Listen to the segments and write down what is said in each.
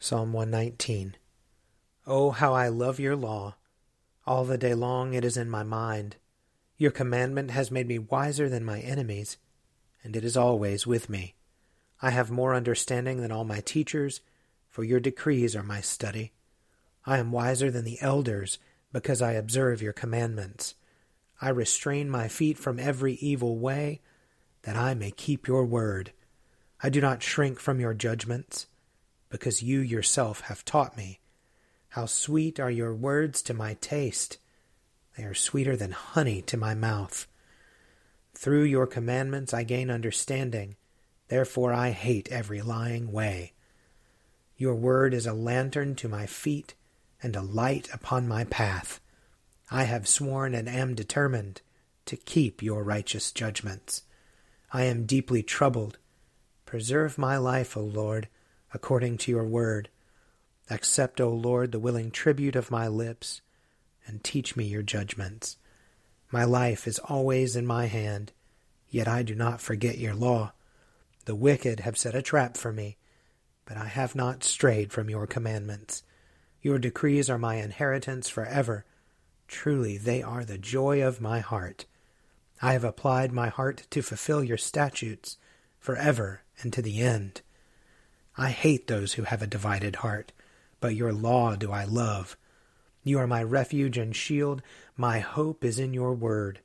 Psalm 119 Oh, how I love your law! All the day long it is in my mind. Your commandment has made me wiser than my enemies, and it is always with me. I have more understanding than all my teachers, for your decrees are my study. I am wiser than the elders, because I observe your commandments. I restrain my feet from every evil way, that I may keep your word. I do not shrink from your judgments, because you yourself have taught me. How sweet are your words to my taste! They are sweeter than honey to my mouth. Through your commandments I gain understanding Therefore I hate every lying way. Your word is a lantern to my feet and a light upon my path. I have sworn and am determined to keep your righteous judgments. I am deeply troubled. Preserve my life, O Lord, according to your word. Accept, O Lord, the willing tribute of my lips, and teach me your judgments. My life is always in my hand, yet I do not forget your law. The wicked have set a trap for me, but I have not strayed from your commandments. Your decrees are my inheritance forever. Truly, they are the joy of my heart. I have applied my heart to fulfill your statutes forever and to the end. I hate those who have a divided heart, but your law do I love. You are my refuge and shield. My hope is in your word.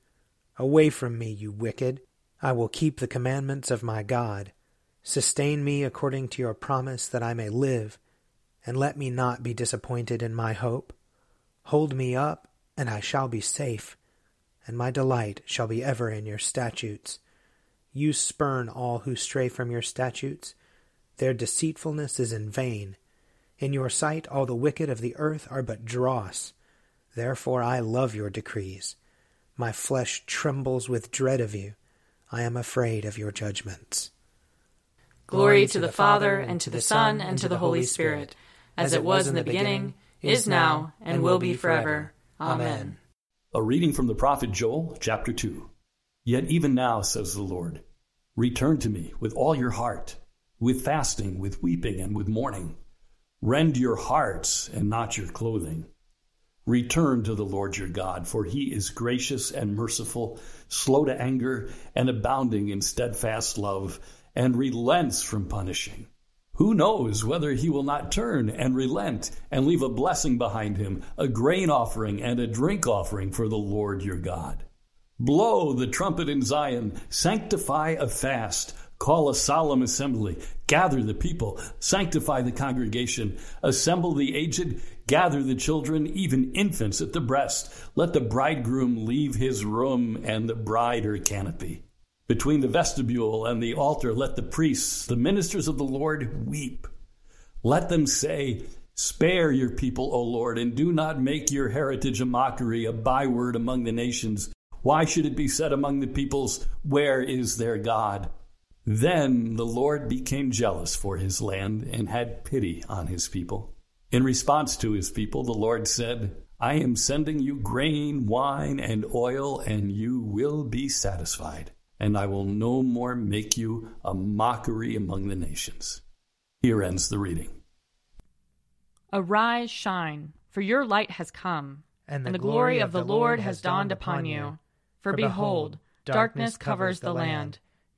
Away from me, you wicked. I will keep the commandments of my God. Sustain me according to your promise that I may live, and let me not be disappointed in my hope. Hold me up, and I shall be safe, and my delight shall be ever in your statutes. You spurn all who stray from your statutes. Their deceitfulness is in vain. In your sight all the wicked of the earth are but dross. Therefore I love your decrees. My flesh trembles with dread of you. I am afraid of your judgments. Glory to the Father, and to the Son, and to the Holy Spirit, as it was in the beginning, is now, and will be forever. Amen. A reading from the prophet Joel, chapter 2. Yet even now, says the Lord, return to me with all your heart, with fasting, with weeping, and with mourning. Rend your hearts and not your clothing. Return to the Lord your God, for he is gracious and merciful, slow to anger, and abounding in steadfast love, and relents from punishing. Who knows whether he will not turn and relent and leave a blessing behind him, a grain offering and a drink offering for the Lord your God? Blow the trumpet in Zion, sanctify a fast, Call a solemn assembly, gather the people, sanctify the congregation, assemble the aged, gather the children, even infants at the breast. Let the bridegroom leave his room and the bride her canopy. Between the vestibule and the altar, let the priests, the ministers of the Lord, weep. Let them say, Spare your people, O Lord, and do not make your heritage a mockery, a byword among the nations. Why should it be said among the peoples, Where is their God? Then the Lord became jealous for his land and had pity on his people. In response to his people, the Lord said, I am sending you grain, wine, and oil, and you will be satisfied, and I will no more make you a mockery among the nations. Here ends the reading. Arise, shine, for your light has come, and the, and the glory, glory of the Lord has dawned upon you. For behold, darkness covers the land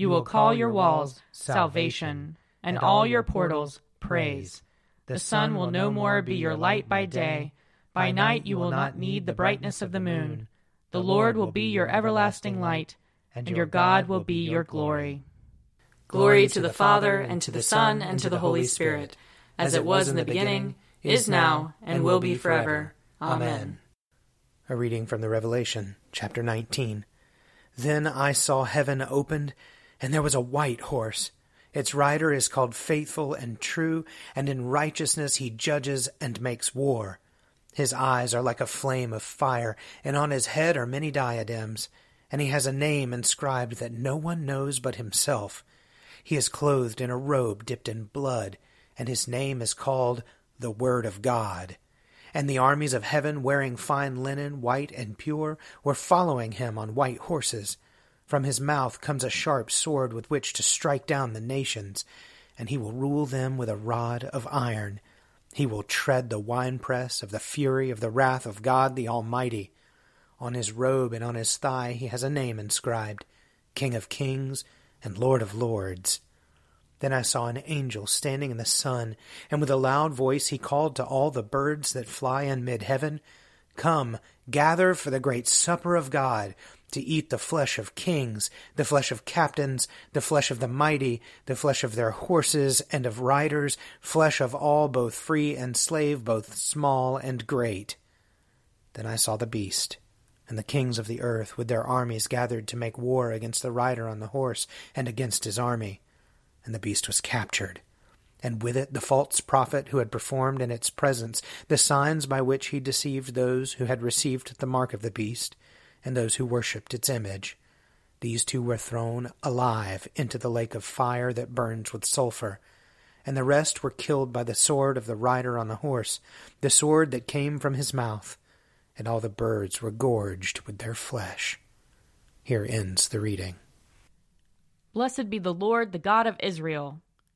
You will call your walls salvation, and all your portals praise. The sun will no more be your light by day. By night you will not need the brightness of the moon. The Lord will be your everlasting light, and your God will be your glory. Glory to the Father, and to the Son, and to the Holy Spirit, as it was in the beginning, is now, and will be forever. Amen. A reading from the Revelation, chapter 19. Then I saw heaven opened and there was a white horse. Its rider is called Faithful and True, and in righteousness he judges and makes war. His eyes are like a flame of fire, and on his head are many diadems, and he has a name inscribed that no one knows but himself. He is clothed in a robe dipped in blood, and his name is called the Word of God. And the armies of heaven, wearing fine linen, white and pure, were following him on white horses. From his mouth comes a sharp sword with which to strike down the nations, and he will rule them with a rod of iron. He will tread the winepress of the fury of the wrath of God the Almighty. On his robe and on his thigh he has a name inscribed King of Kings and Lord of Lords. Then I saw an angel standing in the sun, and with a loud voice he called to all the birds that fly in mid heaven Come, gather for the great supper of God to eat the flesh of kings, the flesh of captains, the flesh of the mighty, the flesh of their horses and of riders, flesh of all, both free and slave, both small and great. Then I saw the beast, and the kings of the earth with their armies gathered to make war against the rider on the horse and against his army. And the beast was captured and with it the false prophet who had performed in its presence the signs by which he deceived those who had received the mark of the beast and those who worshipped its image. These two were thrown alive into the lake of fire that burns with sulphur, and the rest were killed by the sword of the rider on the horse, the sword that came from his mouth, and all the birds were gorged with their flesh. Here ends the reading. Blessed be the Lord, the God of Israel.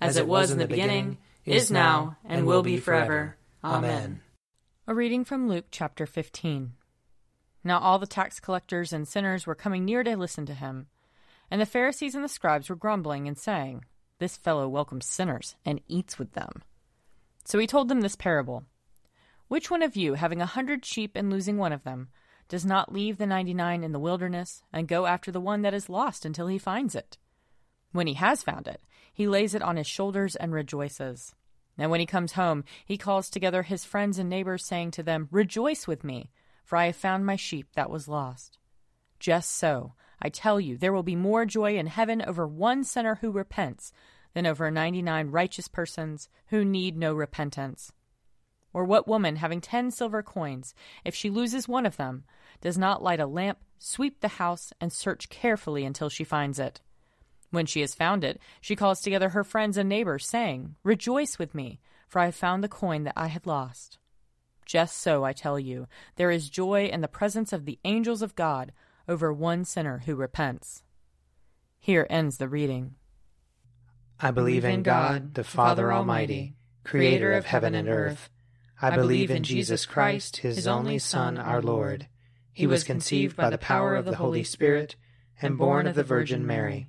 as it was in the beginning, is now, and will be forever. Amen. A reading from Luke chapter 15. Now all the tax collectors and sinners were coming near to listen to him. And the Pharisees and the scribes were grumbling and saying, This fellow welcomes sinners and eats with them. So he told them this parable Which one of you, having a hundred sheep and losing one of them, does not leave the ninety nine in the wilderness and go after the one that is lost until he finds it? When he has found it, he lays it on his shoulders and rejoices. And when he comes home, he calls together his friends and neighbors, saying to them, Rejoice with me, for I have found my sheep that was lost. Just so, I tell you, there will be more joy in heaven over one sinner who repents than over 99 righteous persons who need no repentance. Or what woman, having ten silver coins, if she loses one of them, does not light a lamp, sweep the house, and search carefully until she finds it? When she has found it, she calls together her friends and neighbors, saying, Rejoice with me, for I have found the coin that I had lost. Just so, I tell you, there is joy in the presence of the angels of God over one sinner who repents. Here ends the reading. I believe in God, the Father Almighty, creator of heaven and earth. I believe in Jesus Christ, his only Son, our Lord. He was conceived by the power of the Holy Spirit and born of the Virgin Mary.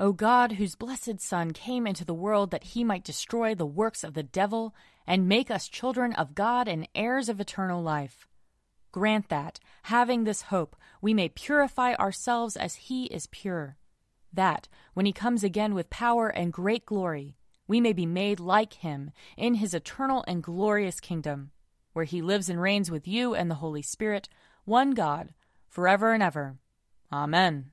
O God, whose blessed Son came into the world that he might destroy the works of the devil and make us children of God and heirs of eternal life, grant that, having this hope, we may purify ourselves as he is pure, that, when he comes again with power and great glory, we may be made like him in his eternal and glorious kingdom, where he lives and reigns with you and the Holy Spirit, one God, forever and ever. Amen.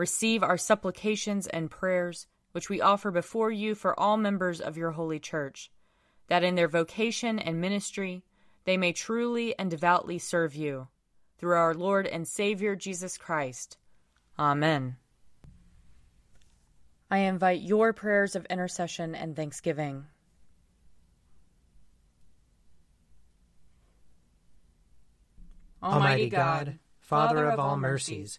receive our supplications and prayers, which we offer before you for all members of your holy church, that in their vocation and ministry they may truly and devoutly serve you. Through our Lord and Savior Jesus Christ. Amen. I invite your prayers of intercession and thanksgiving. Almighty God, Father of all mercies,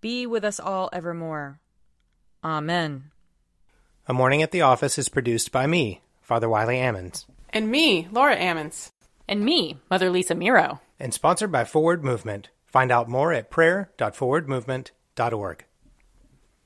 be with us all evermore. Amen. A Morning at the Office is produced by me, Father Wiley Ammons. And me, Laura Ammons. And me, Mother Lisa Meirow. And sponsored by Forward Movement. Find out more at prayer.forwardmovement.org.